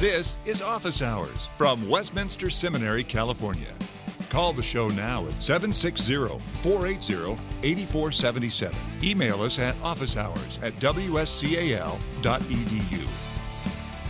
This is Office Hours from Westminster Seminary, California. Call the show now at 760 480 8477. Email us at officehours at wscal.edu.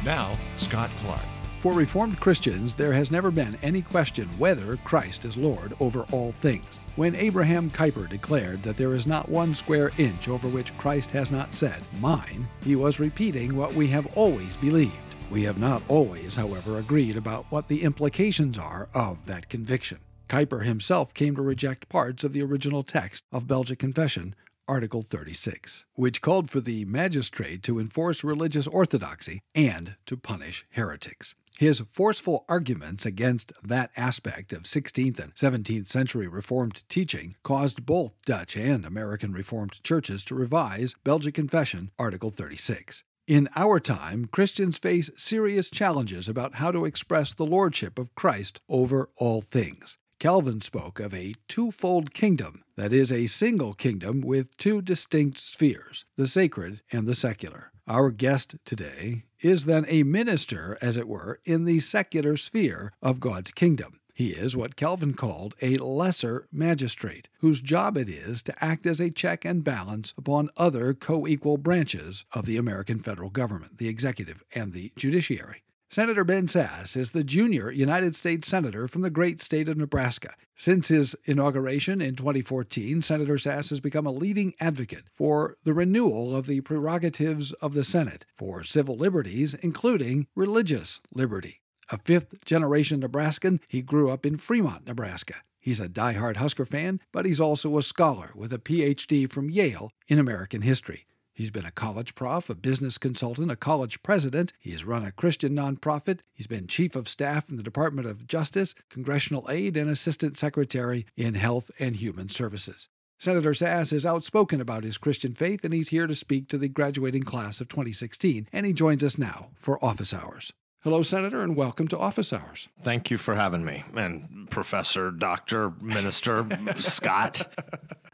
Now, Scott Clark. For Reformed Christians, there has never been any question whether Christ is Lord over all things. When Abraham Kuyper declared that there is not one square inch over which Christ has not said, Mine, he was repeating what we have always believed. We have not always, however, agreed about what the implications are of that conviction. Kuyper himself came to reject parts of the original text of Belgic Confession, Article 36, which called for the magistrate to enforce religious orthodoxy and to punish heretics. His forceful arguments against that aspect of 16th and 17th century Reformed teaching caused both Dutch and American Reformed churches to revise Belgic Confession, Article 36. In our time, Christians face serious challenges about how to express the lordship of Christ over all things. Calvin spoke of a twofold kingdom, that is, a single kingdom with two distinct spheres, the sacred and the secular. Our guest today is then a minister, as it were, in the secular sphere of God's kingdom. He is what Calvin called a lesser magistrate, whose job it is to act as a check and balance upon other co equal branches of the American federal government, the executive and the judiciary. Senator Ben Sasse is the junior United States Senator from the great state of Nebraska. Since his inauguration in 2014, Senator Sasse has become a leading advocate for the renewal of the prerogatives of the Senate for civil liberties, including religious liberty. A fifth generation Nebraskan, he grew up in Fremont, Nebraska. He's a die-hard Husker fan, but he's also a scholar with a PhD from Yale in American history. He's been a college prof, a business consultant, a college president. He's run a Christian nonprofit. He's been chief of staff in the Department of Justice, congressional aide, and assistant secretary in Health and Human Services. Senator Sasse is outspoken about his Christian faith, and he's here to speak to the graduating class of 2016, and he joins us now for Office Hours. Hello, Senator, and welcome to Office Hours. Thank you for having me. And Professor, Doctor, Minister, Scott,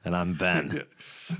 and I'm Ben.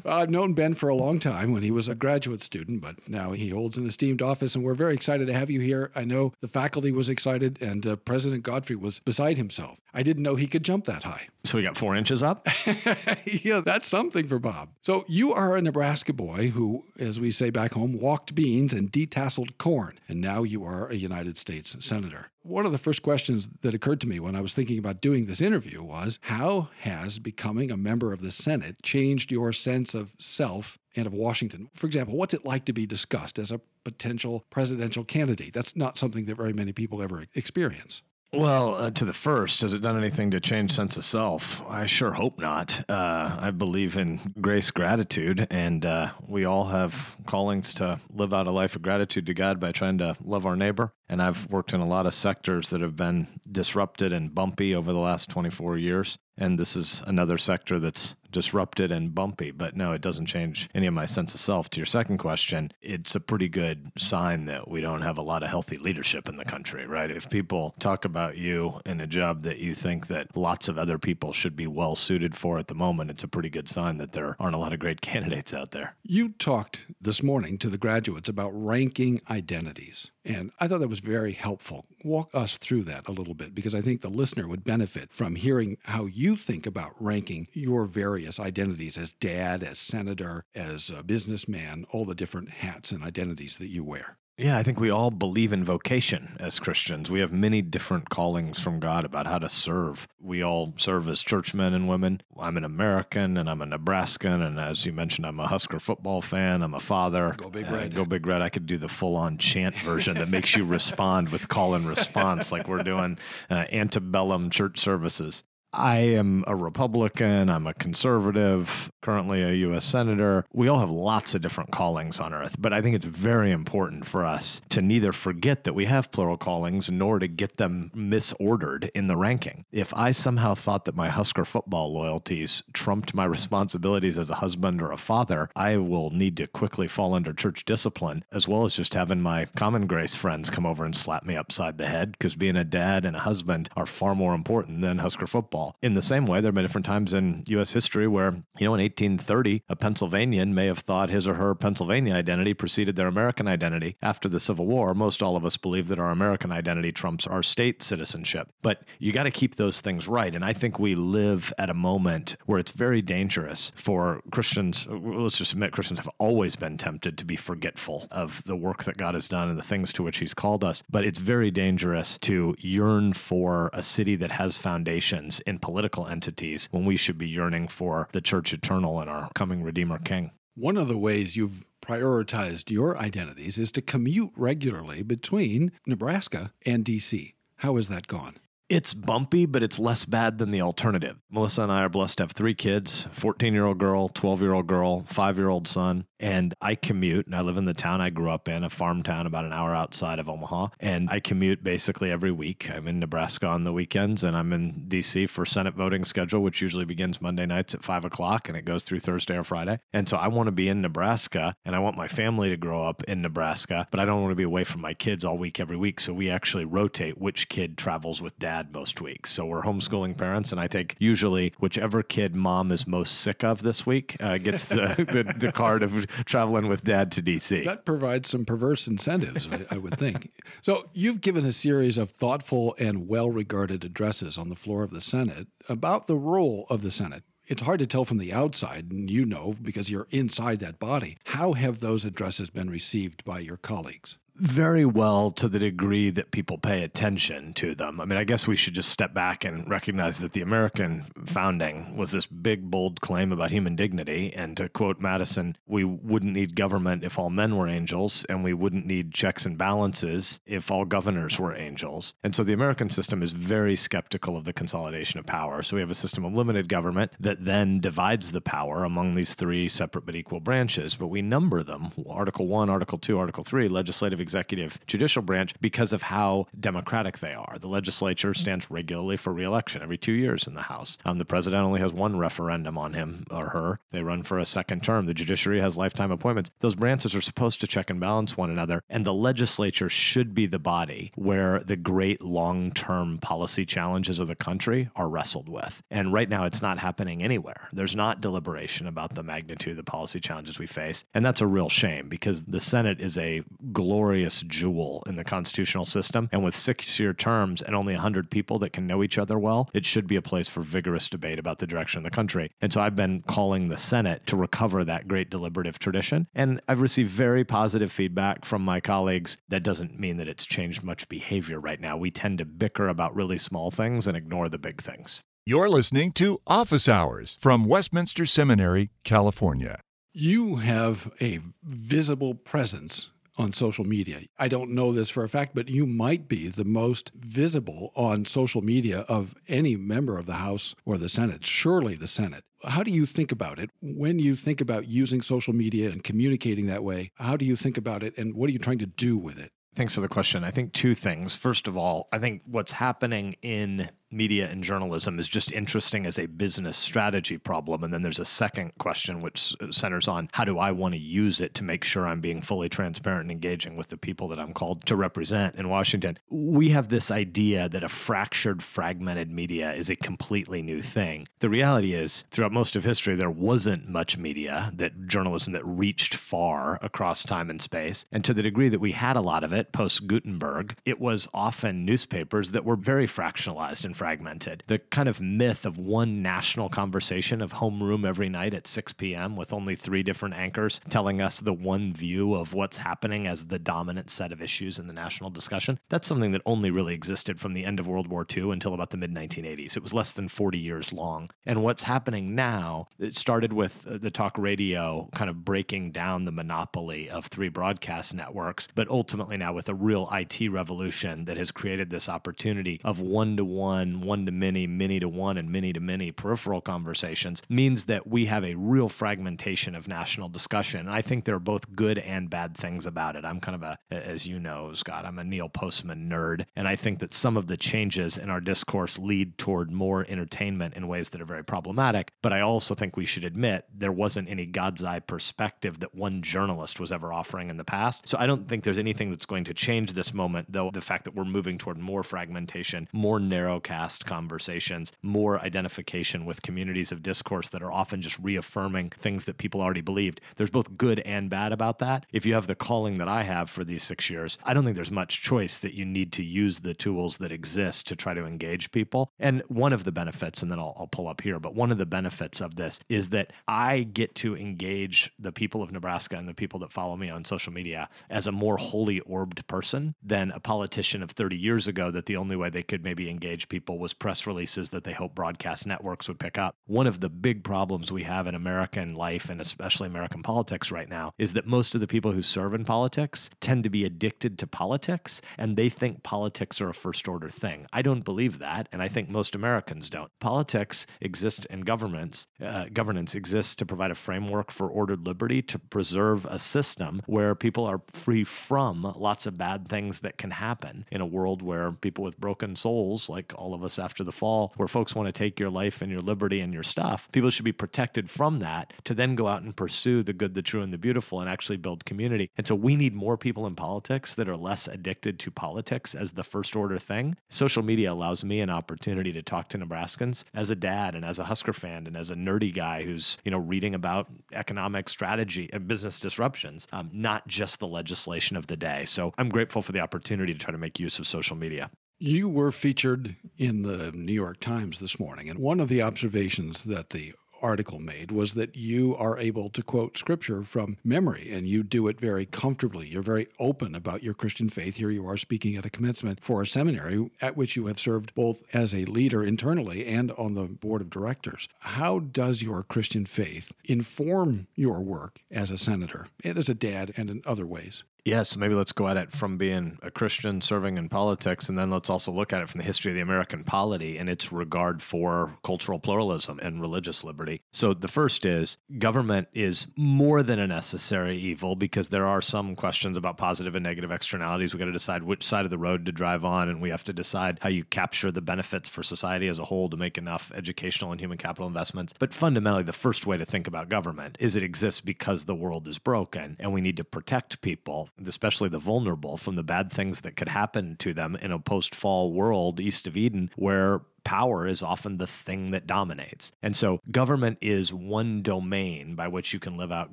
I've known Ben for a long time when he was a graduate student, but now he holds an esteemed office, and we're very excited to have you here. I know the faculty was excited, and uh, President Godfrey was beside himself. I didn't know he could jump that high. So we got four inches up? yeah, that's something for Bob. So you are a Nebraska boy who, as we say back home, walked beans and detasseled corn, and now you are a United States Senator. One of the first questions that occurred to me when I was thinking about doing this interview was how has becoming a member of the Senate changed your sense of self and of Washington? For example, what's it like to be discussed as a potential presidential candidate? That's not something that very many people ever experience. Well, uh, to the first, has it done anything to change sense of self? I sure hope not. Uh, I believe in grace, gratitude, and uh, we all have callings to live out a life of gratitude to God by trying to love our neighbor. And I've worked in a lot of sectors that have been disrupted and bumpy over the last 24 years. And this is another sector that's disrupted and bumpy. But no, it doesn't change any of my sense of self. To your second question, it's a pretty good sign that we don't have a lot of healthy leadership in the country, right? If people talk about you in a job that you think that lots of other people should be well suited for at the moment, it's a pretty good sign that there aren't a lot of great candidates out there. You talked this morning to the graduates about ranking identities. And I thought that was very helpful. Walk us through that a little bit because I think the listener would benefit from hearing how you think about ranking your various identities as dad, as senator, as a businessman, all the different hats and identities that you wear. Yeah, I think we all believe in vocation as Christians. We have many different callings from God about how to serve. We all serve as churchmen and women. I'm an American and I'm a Nebraskan. And as you mentioned, I'm a Husker football fan. I'm a father. Go Big Red. Uh, go Big Red. I could do the full on chant version that makes you respond with call and response like we're doing uh, antebellum church services. I am a Republican. I'm a conservative, currently a U.S. Senator. We all have lots of different callings on earth, but I think it's very important for us to neither forget that we have plural callings nor to get them misordered in the ranking. If I somehow thought that my Husker football loyalties trumped my responsibilities as a husband or a father, I will need to quickly fall under church discipline, as well as just having my common grace friends come over and slap me upside the head because being a dad and a husband are far more important than Husker football football. In the same way, there have been different times in U.S. history where, you know, in 1830, a Pennsylvanian may have thought his or her Pennsylvania identity preceded their American identity. After the Civil War, most all of us believe that our American identity trumps our state citizenship. But you got to keep those things right. And I think we live at a moment where it's very dangerous for Christians. Uh, let's just admit Christians have always been tempted to be forgetful of the work that God has done and the things to which He's called us. But it's very dangerous to yearn for a city that has foundations in political entities when we should be yearning for the church eternal and our coming Redeemer King. One of the ways you've prioritized your identities is to commute regularly between Nebraska and DC. How has that gone? It's bumpy, but it's less bad than the alternative. Melissa and I are blessed to have three kids 14 year old girl, 12 year old girl, five year old son. And I commute, and I live in the town I grew up in, a farm town about an hour outside of Omaha. And I commute basically every week. I'm in Nebraska on the weekends, and I'm in DC for Senate voting schedule, which usually begins Monday nights at five o'clock and it goes through Thursday or Friday. And so I want to be in Nebraska, and I want my family to grow up in Nebraska, but I don't want to be away from my kids all week, every week. So we actually rotate which kid travels with dad most weeks. So we're homeschooling parents, and I take usually whichever kid mom is most sick of this week uh, gets the, the, the card of traveling with dad to DC. That provides some perverse incentives, I, I would think. So, you've given a series of thoughtful and well regarded addresses on the floor of the Senate about the role of the Senate. It's hard to tell from the outside, and you know because you're inside that body. How have those addresses been received by your colleagues? Very well to the degree that people pay attention to them. I mean, I guess we should just step back and recognize that the American founding was this big, bold claim about human dignity. And to quote Madison, we wouldn't need government if all men were angels, and we wouldn't need checks and balances if all governors were angels. And so the American system is very skeptical of the consolidation of power. So we have a system of limited government that then divides the power among these three separate but equal branches. But we number them Article 1, Article 2, Article 3, legislative executive judicial branch because of how democratic they are. The legislature stands regularly for reelection every two years in the House. Um, the president only has one referendum on him or her. They run for a second term. The judiciary has lifetime appointments. Those branches are supposed to check and balance one another, and the legislature should be the body where the great long term policy challenges of the country are wrestled with. And right now, it's not happening anywhere. There's not deliberation about the magnitude of the policy challenges we face. And that's a real shame because the Senate is a glorious glorious jewel in the constitutional system. And with six year terms and only 100 people that can know each other well, it should be a place for vigorous debate about the direction of the country. And so I've been calling the Senate to recover that great deliberative tradition. And I've received very positive feedback from my colleagues. That doesn't mean that it's changed much behavior right now. We tend to bicker about really small things and ignore the big things. You're listening to Office Hours from Westminster Seminary, California. You have a visible presence on social media. I don't know this for a fact, but you might be the most visible on social media of any member of the House or the Senate, surely the Senate. How do you think about it when you think about using social media and communicating that way? How do you think about it and what are you trying to do with it? Thanks for the question. I think two things. First of all, I think what's happening in media and journalism is just interesting as a business strategy problem. And then there's a second question, which centers on how do I want to use it to make sure I'm being fully transparent and engaging with the people that I'm called to represent in Washington. We have this idea that a fractured, fragmented media is a completely new thing. The reality is, throughout most of history, there wasn't much media, that journalism that reached far across time and space. And to the degree that we had a lot of it post Gutenberg, it was often newspapers that were very fractionalized and fragmented. The kind of myth of one national conversation of homeroom every night at 6 p.m. with only three different anchors telling us the one view of what's happening as the dominant set of issues in the national discussion, that's something that only really existed from the end of World War II until about the mid 1980s. It was less than 40 years long. And what's happening now, it started with uh, the talk radio kind of breaking down the monopoly of three broadcast networks, but ultimately now with a real IT revolution that has created this opportunity of one to one one, one to many, many to one, and many to many peripheral conversations means that we have a real fragmentation of national discussion. And I think there are both good and bad things about it. I'm kind of a, as you know, Scott, I'm a Neil Postman nerd. And I think that some of the changes in our discourse lead toward more entertainment in ways that are very problematic. But I also think we should admit there wasn't any God's eye perspective that one journalist was ever offering in the past. So I don't think there's anything that's going to change this moment, though the fact that we're moving toward more fragmentation, more narrow broadcast conversations, more identification with communities of discourse that are often just reaffirming things that people already believed. There's both good and bad about that. If you have the calling that I have for these six years, I don't think there's much choice that you need to use the tools that exist to try to engage people. And one of the benefits, and then I'll, I'll pull up here, but one of the benefits of this is that I get to engage the people of Nebraska and the people that follow me on social media as a more wholly orbed person than a politician of 30 years ago that the only way they could maybe engage people was press releases that they hope broadcast networks would pick up. One of the big problems we have in American life and especially American politics right now is that most of the people who serve in politics tend to be addicted to politics and they think politics are a first order thing. I don't believe that, and I think most Americans don't. Politics exists and governments uh, governance exists to provide a framework for ordered liberty to preserve a system where people are free from lots of bad things that can happen in a world where people with broken souls, like all of us after the fall, where folks want to take your life and your liberty and your stuff, people should be protected from that to then go out and pursue the good, the true, and the beautiful and actually build community. And so we need more people in politics that are less addicted to politics as the first order thing. Social media allows me an opportunity to talk to Nebraskans as a dad and as a Husker fan and as a nerdy guy who's, you know, reading about economic strategy and business disruptions, um, not just the legislation of the day. So I'm grateful for the opportunity to try to make use of social media. You were featured in the New York Times this morning, and one of the observations that the article made was that you are able to quote scripture from memory and you do it very comfortably. You're very open about your Christian faith. Here you are speaking at a commencement for a seminary at which you have served both as a leader internally and on the board of directors. How does your Christian faith inform your work as a senator and as a dad and in other ways? Yes, maybe let's go at it from being a Christian serving in politics, and then let's also look at it from the history of the American polity and its regard for cultural pluralism and religious liberty. So, the first is government is more than a necessary evil because there are some questions about positive and negative externalities. We got to decide which side of the road to drive on, and we have to decide how you capture the benefits for society as a whole to make enough educational and human capital investments. But fundamentally, the first way to think about government is it exists because the world is broken and we need to protect people especially the vulnerable, from the bad things that could happen to them in a post fall world east of Eden where power is often the thing that dominates. And so government is one domain by which you can live out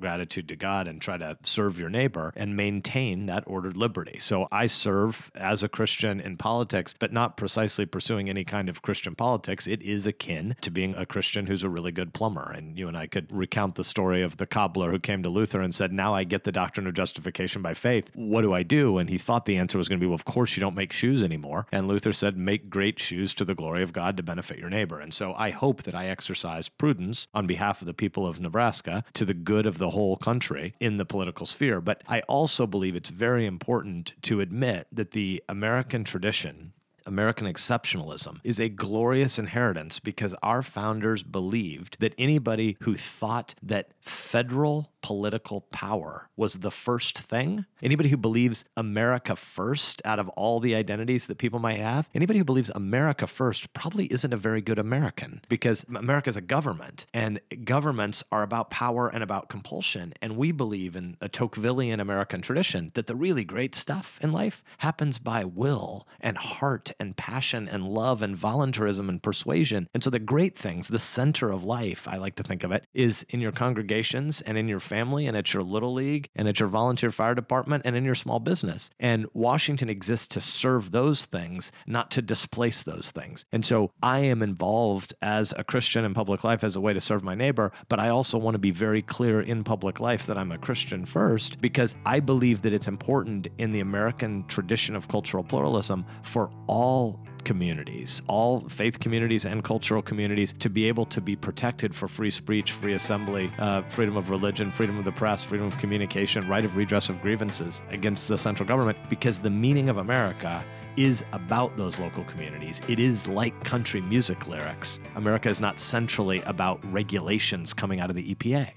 gratitude to God and try to serve your neighbor and maintain that ordered liberty. So I serve as a Christian in politics, but not precisely pursuing any kind of Christian politics. It is akin to being a Christian who's a really good plumber. And you and I could recount the story of the cobbler who came to Luther and said, Now I get the doctrine of justification by faith. What do I do? And he thought the answer was going to be, Well, of course you don't make shoes anymore. And Luther said, Make great shoes to the glory of God God to benefit your neighbor. And so I hope that I exercise prudence on behalf of the people of Nebraska to the good of the whole country in the political sphere. But I also believe it's very important to admit that the American tradition American exceptionalism is a glorious inheritance because our founders believed that anybody who thought that federal political power was the first thing, anybody who believes America first out of all the identities that people might have, anybody who believes America first probably isn't a very good American because America is a government and governments are about power and about compulsion. And we believe in a Tocquevillian American tradition that the really great stuff in life happens by will and heart and passion and love and voluntarism and persuasion. And so the great things, the center of life, I like to think of it, is in your congregations and in your family and at your little league and at your volunteer fire department and in your small business. And Washington exists to serve those things, not to displace those things. And so I am involved as a Christian in public life as a way to serve my neighbor, but I also want to be very clear in public life that I'm a Christian first because I believe that it's important in the American tradition of cultural pluralism for all communities, all faith communities and cultural communities, to be able to be protected for free speech, free assembly, uh, freedom of religion, freedom of the press, freedom of communication, right of redress of grievances against the central government, because the meaning of America is about those local communities. It is like country music lyrics. America is not centrally about regulations coming out of the EPA.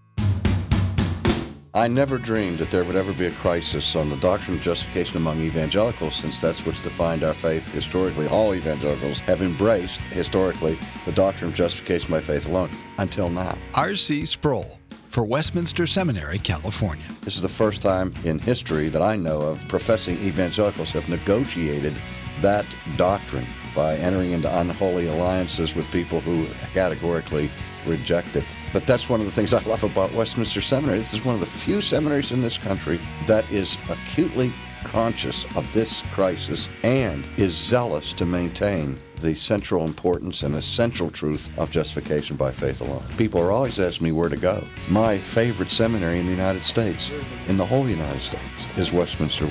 I never dreamed that there would ever be a crisis on the doctrine of justification among evangelicals, since that's what's defined our faith historically. All evangelicals have embraced, historically, the doctrine of justification by faith alone, until now. R.C. Sproul for Westminster Seminary, California. This is the first time in history that I know of professing evangelicals have negotiated that doctrine by entering into unholy alliances with people who categorically reject it. But that's one of the things I love about Westminster Seminary. This is one of the few seminaries in this country that is acutely conscious of this crisis and is zealous to maintain the central importance and essential truth of justification by faith alone. People are always asking me where to go. My favorite seminary in the United States, in the whole United States, is Westminster.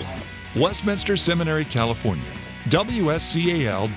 Westminster Seminary, California. WSCAL.edu.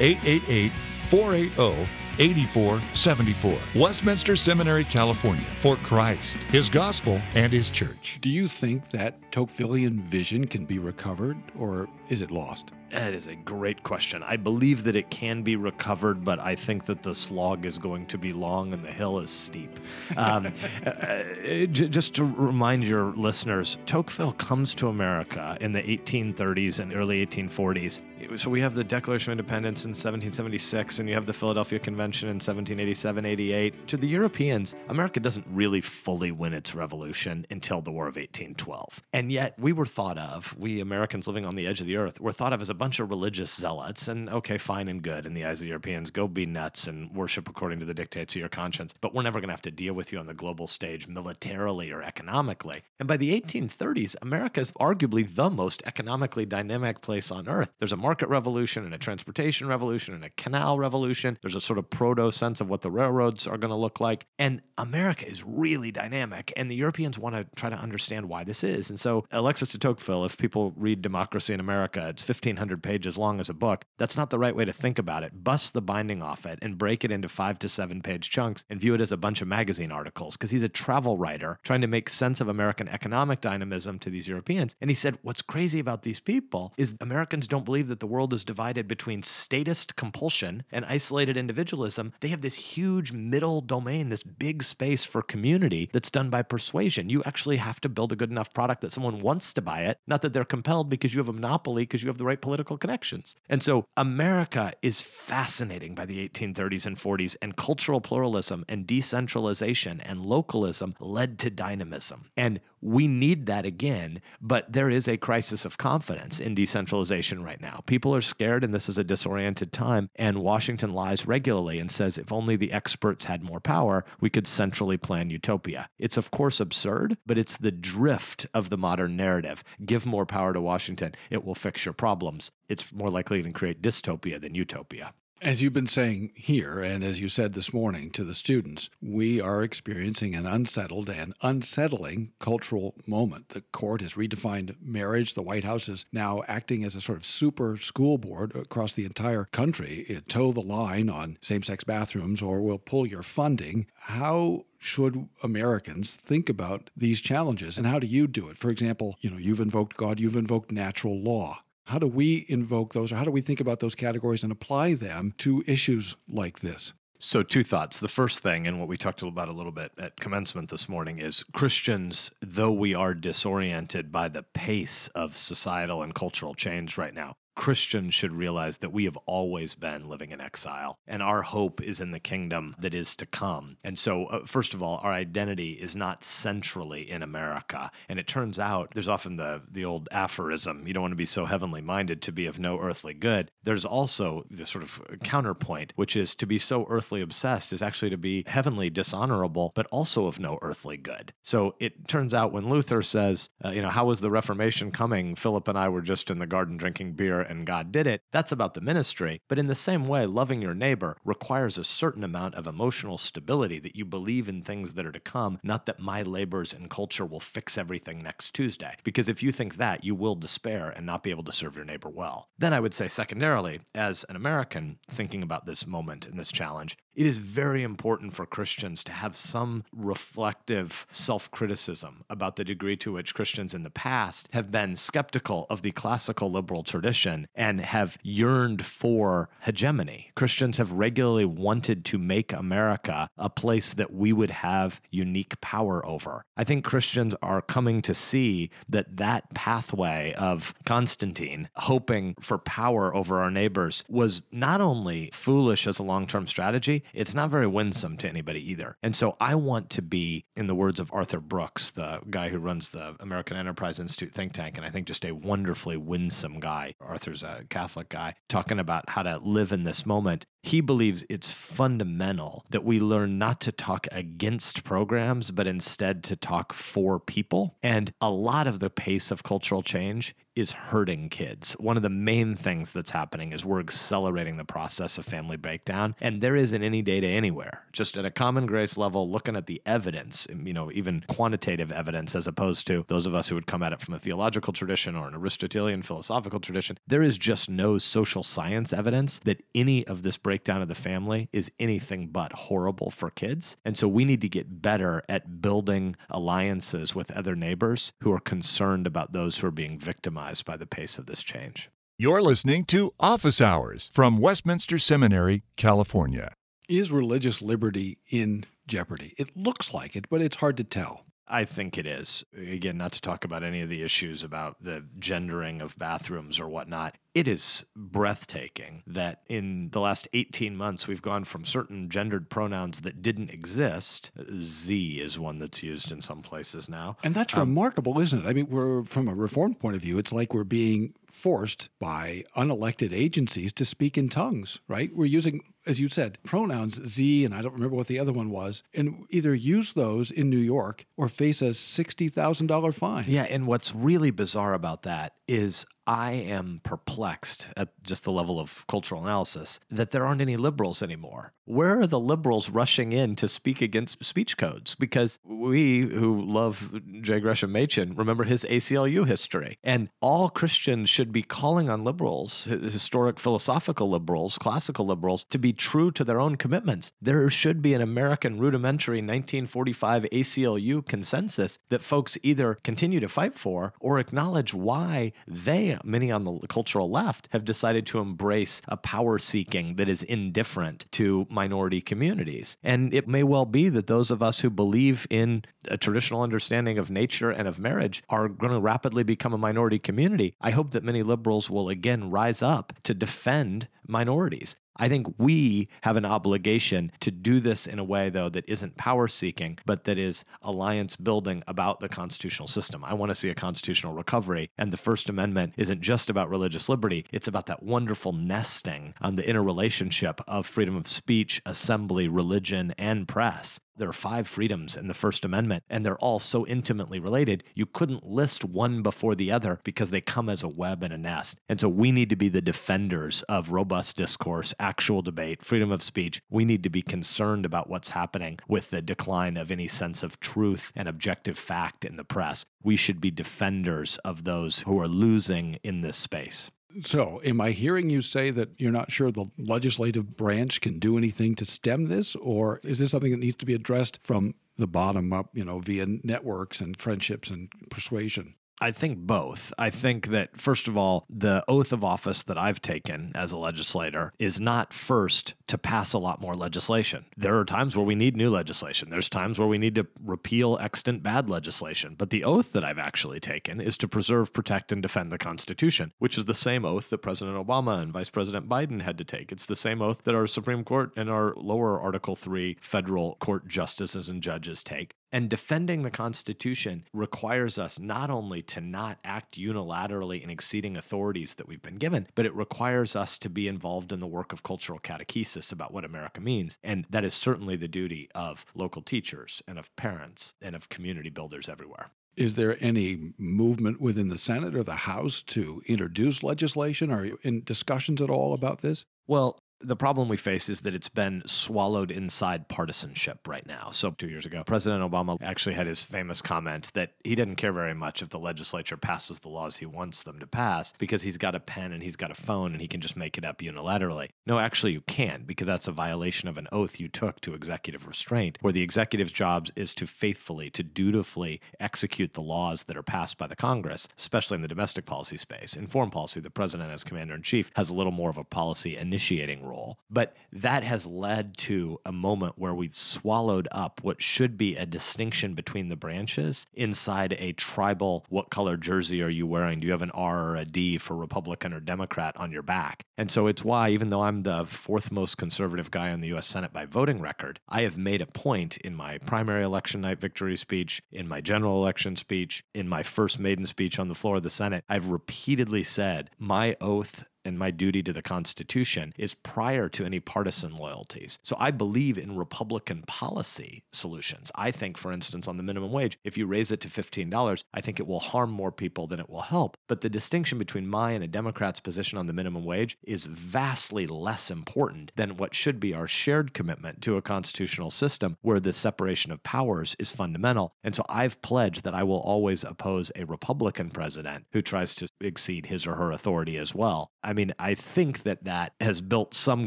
888 480 8474. Westminster Seminary, California. For Christ, His gospel, and His church. Do you think that Tocquevillian vision can be recovered, or is it lost? That is a great question. I believe that it can be recovered, but I think that the slog is going to be long and the hill is steep. Um, uh, uh just to remind your listeners, Tocqueville comes to America in the 1830s and early 1840s. So we have the Declaration of Independence in 1776, and you have the Philadelphia Convention in 1787 88. To the Europeans, America doesn't really fully win its revolution until the War of 1812. And yet, we were thought of, we Americans living on the edge of the earth, were thought of as a bunch of religious zealots, and okay, fine and good in the eyes of the Europeans. Go be nuts and worship according to the dictates of your conscience. But we're never going to have to deal with you on the global stage militarily or economically. And by the 1830s, America is arguably the most economically dynamic place on earth. There's a market revolution and a transportation revolution and a canal revolution. There's a sort of proto sense of what the railroads are going to look like. And America is really dynamic. And the Europeans want to try to understand why this is. And so, Alexis de Tocqueville, if people read Democracy in America, it's 1,500 100 pages long as a book. That's not the right way to think about it. Bust the binding off it and break it into five to seven page chunks and view it as a bunch of magazine articles because he's a travel writer trying to make sense of American economic dynamism to these Europeans. And he said, What's crazy about these people is Americans don't believe that the world is divided between statist compulsion and isolated individualism. They have this huge middle domain, this big space for community that's done by persuasion. You actually have to build a good enough product that someone wants to buy it, not that they're compelled because you have a monopoly because you have the right political political connections. And so America is fascinating by the 1830s and 40s, and cultural pluralism and decentralization and localism led to dynamism. And we need that again, but there is a crisis of confidence in decentralization right now. People are scared, and this is a disoriented time. And Washington lies regularly and says if only the experts had more power, we could centrally plan utopia. It's, of course, absurd, but it's the drift of the modern narrative. Give more power to Washington, it will fix your problems. It's more likely to create dystopia than utopia. As you've been saying here, and as you said this morning to the students, we are experiencing an unsettled and unsettling cultural moment. The court has redefined marriage. The White House is now acting as a sort of super school board across the entire country. It toe the line on same sex bathrooms or will pull your funding. How should Americans think about these challenges and how do you do it? For example, you know, you've invoked God, you've invoked natural law. How do we invoke those, or how do we think about those categories and apply them to issues like this? So, two thoughts. The first thing, and what we talked about a little bit at commencement this morning, is Christians, though we are disoriented by the pace of societal and cultural change right now, Christians should realize that we have always been living in exile and our hope is in the kingdom that is to come. And so, uh, first of all, our identity is not centrally in America. And it turns out there's often the, the old aphorism you don't want to be so heavenly minded to be of no earthly good. There's also the sort of counterpoint, which is to be so earthly obsessed is actually to be heavenly dishonorable, but also of no earthly good. So it turns out when Luther says, uh, you know, how was the Reformation coming? Philip and I were just in the garden drinking beer and God did it, that's about the ministry. But in the same way, loving your neighbor requires a certain amount of emotional stability that you believe in things that are to come, not that my labors and culture will fix everything next Tuesday. Because if you think that, you will despair and not be able to serve your neighbor well. Then I would say, secondarily, as an American thinking about this moment and this challenge, it is very important for Christians to have some reflective self criticism about the degree to which Christians in the past have been skeptical of the classical liberal tradition and have yearned for hegemony. Christians have regularly wanted to make America a place that we would have unique power over. I think Christians are coming to see that that pathway of Constantine hoping for power over our neighbors was not only foolish as a long term strategy, it's not very winsome to anybody either. And so I want to be, in the words of Arthur Brooks, the guy who runs the American Enterprise Institute think tank, and I think just a wonderfully winsome guy, Arthur MacArthur's a Catholic guy, talking about how to live in this moment. He believes it's fundamental that we learn not to talk against programs, but instead to talk for people. And a lot of the pace of cultural change is hurting kids. One of the main things that's happening is we're accelerating the process of family breakdown. And there isn't any data anywhere. Just at a common grace level, looking at the evidence, you know, even quantitative evidence, as opposed to those of us who would come at it from a theological tradition or an Aristotelian philosophical tradition, there is just no social science evidence that any of this breakdown of the family is anything but horrible for kids. And so we need to get better at building alliances with other neighbors who are concerned about those who are being victimized by the pace of this change. You're listening to Office Hours from Westminster Seminary, California. Is religious liberty in jeopardy? It looks like it, but it's hard to tell. I think it is. Again, not to talk about any of the issues about the gendering of bathrooms or whatnot. It is breathtaking that in the last 18 months, we've gone from certain gendered pronouns that didn't exist. Z is one that's used in some places now. And that's um, remarkable, isn't it? I mean, we're from a reform point of view, it's like we're being forced by unelected agencies to speak in tongues, right? We're using, as you said, pronouns Z, and I don't remember what the other one was, and either use those in New York or face a $60,000 fine. Yeah, and what's really bizarre about that is I am perplexed at just the level of cultural analysis that there aren't any liberals anymore. Where are the liberals rushing in to speak against speech codes? Because we who love J. Gresham Machen remember his ACLU history. And all Christians should be calling on liberals, historic philosophical liberals, classical liberals, to be true to their own commitments. There should be an American rudimentary 1945 ACLU consensus that folks either continue to fight for or acknowledge why they, many on the cultural left, have decided to embrace a power seeking that is indifferent to minority communities. And it may well be that those of us who believe in a traditional understanding of nature and of marriage are going to rapidly become a minority community. I hope that many liberals will again rise up to defend minorities. I think we have an obligation to do this in a way, though, that isn't power seeking, but that is alliance building about the constitutional system. I want to see a constitutional recovery. And the First Amendment isn't just about religious liberty, it's about that wonderful nesting on the interrelationship of freedom of speech, assembly, religion, and press. There are five freedoms in the First Amendment, and they're all so intimately related, you couldn't list one before the other because they come as a web and a nest. And so we need to be the defenders of robust discourse, actual debate, freedom of speech. We need to be concerned about what's happening with the decline of any sense of truth and objective fact in the press. We should be defenders of those who are losing in this space. So, am I hearing you say that you're not sure the legislative branch can do anything to stem this, or is this something that needs to be addressed from the bottom up, you know, via networks and friendships and persuasion? I think both. I think that, first of all, the oath of office that I've taken as a legislator is not first to pass a lot more legislation. There are times where we need new legislation, there's times where we need to repeal extant bad legislation. But the oath that I've actually taken is to preserve, protect, and defend the Constitution, which is the same oath that President Obama and Vice President Biden had to take. It's the same oath that our Supreme Court and our lower Article 3 federal court justices and judges take. And defending the Constitution requires us not only to not act unilaterally in exceeding authorities that we've been given, but it requires us to be involved in the work of cultural catechesis about what America means. And that is certainly the duty of local teachers and of parents and of community builders everywhere. Is there any movement within the Senate or the House to introduce legislation? Are you in discussions at all about this? Well, the problem we face is that it's been swallowed inside partisanship right now. So, two years ago, President Obama actually had his famous comment that he didn't care very much if the legislature passes the laws he wants them to pass because he's got a pen and he's got a phone and he can just make it up unilaterally. No, actually, you can't because that's a violation of an oath you took to executive restraint, where the executive's job is to faithfully, to dutifully execute the laws that are passed by the Congress, especially in the domestic policy space. In foreign policy, the president, as commander in chief, has a little more of a policy initiating role. But that has led to a moment where we've swallowed up what should be a distinction between the branches inside a tribal what color jersey are you wearing? Do you have an R or a D for Republican or Democrat on your back? And so it's why, even though I'm the fourth most conservative guy in the US Senate by voting record, I have made a point in my primary election night victory speech, in my general election speech, in my first maiden speech on the floor of the Senate. I've repeatedly said my oath and my duty to the Constitution is prior to any partisan loyalties. So I believe in Republican policy solutions. I think, for instance, on the minimum wage, if you raise it to $15, I think it will harm more people than it will help. But the distinction between my and a Democrat's position on the minimum wage is vastly less important than what should be our shared commitment to a constitutional system where the separation of powers is fundamental. And so I've pledged that I will always oppose a Republican president who tries to exceed his or her authority as well. I mean, I think that that has built some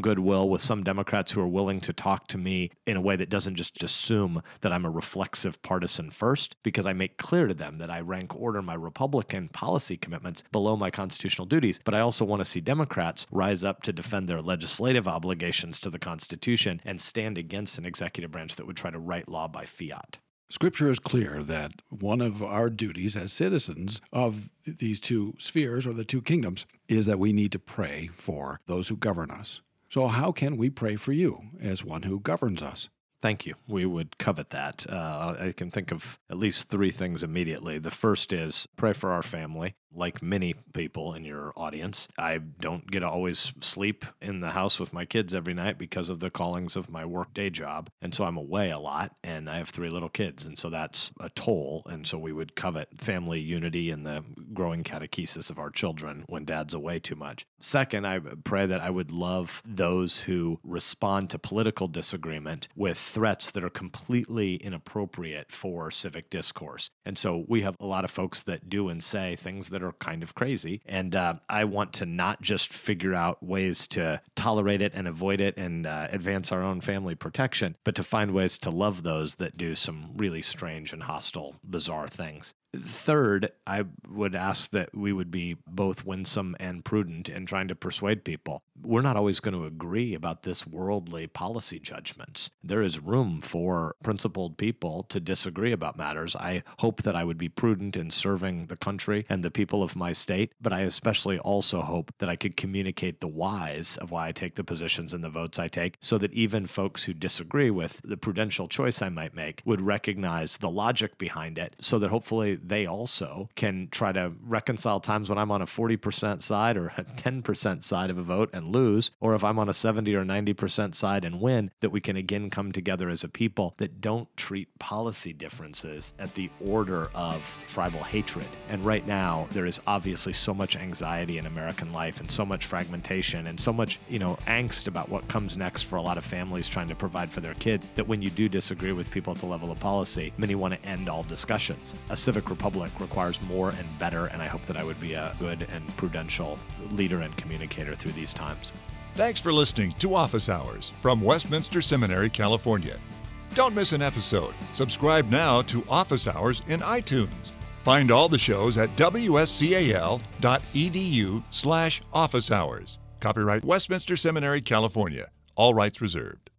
goodwill with some Democrats who are willing to talk to me in a way that doesn't just assume that I'm a reflexive partisan first, because I make clear to them that I rank order my Republican policy commitments below my constitutional duties. But I also want to see Democrats rise up to defend their legislative obligations to the Constitution and stand against an executive branch that would try to write law by fiat. Scripture is clear that one of our duties as citizens of these two spheres or the two kingdoms is that we need to pray for those who govern us. So, how can we pray for you as one who governs us? Thank you. We would covet that. Uh, I can think of at least three things immediately. The first is pray for our family like many people in your audience, I don't get to always sleep in the house with my kids every night because of the callings of my work day job. And so I'm away a lot and I have three little kids. And so that's a toll. And so we would covet family unity and the growing catechesis of our children when dad's away too much. Second, I pray that I would love those who respond to political disagreement with threats that are completely inappropriate for civic discourse. And so we have a lot of folks that do and say things that that are kind of crazy. And uh, I want to not just figure out ways to tolerate it and avoid it and uh, advance our own family protection, but to find ways to love those that do some really strange and hostile, bizarre things. Third, I would ask that we would be both winsome and prudent in trying to persuade people. We're not always going to agree about this worldly policy judgments. There is room for principled people to disagree about matters. I hope that I would be prudent in serving the country and the people of my state, but I especially also hope that I could communicate the whys of why I take the positions and the votes I take so that even folks who disagree with the prudential choice I might make would recognize the logic behind it so that hopefully they also can try to reconcile times when I'm on a 40% side or a 10% side of a vote and lose, or if I'm on a 70 or 90% side and win, that we can again come together as a people that don't treat policy differences at the order of tribal hatred. And right now, there is obviously so much anxiety in American life and so much fragmentation and so much, you know, angst about what comes next for a lot of families trying to provide for their kids that when you do disagree with people at the level of policy, many want to end all discussions. A civic republic requires more and better, and I hope that I would be a good and prudential leader and communicator through these times. Thanks for listening to Office Hours from Westminster Seminary, California. Don't miss an episode. Subscribe now to Office Hours in iTunes. Find all the shows at wscal.edu slash office hours. Copyright Westminster Seminary, California. All rights reserved.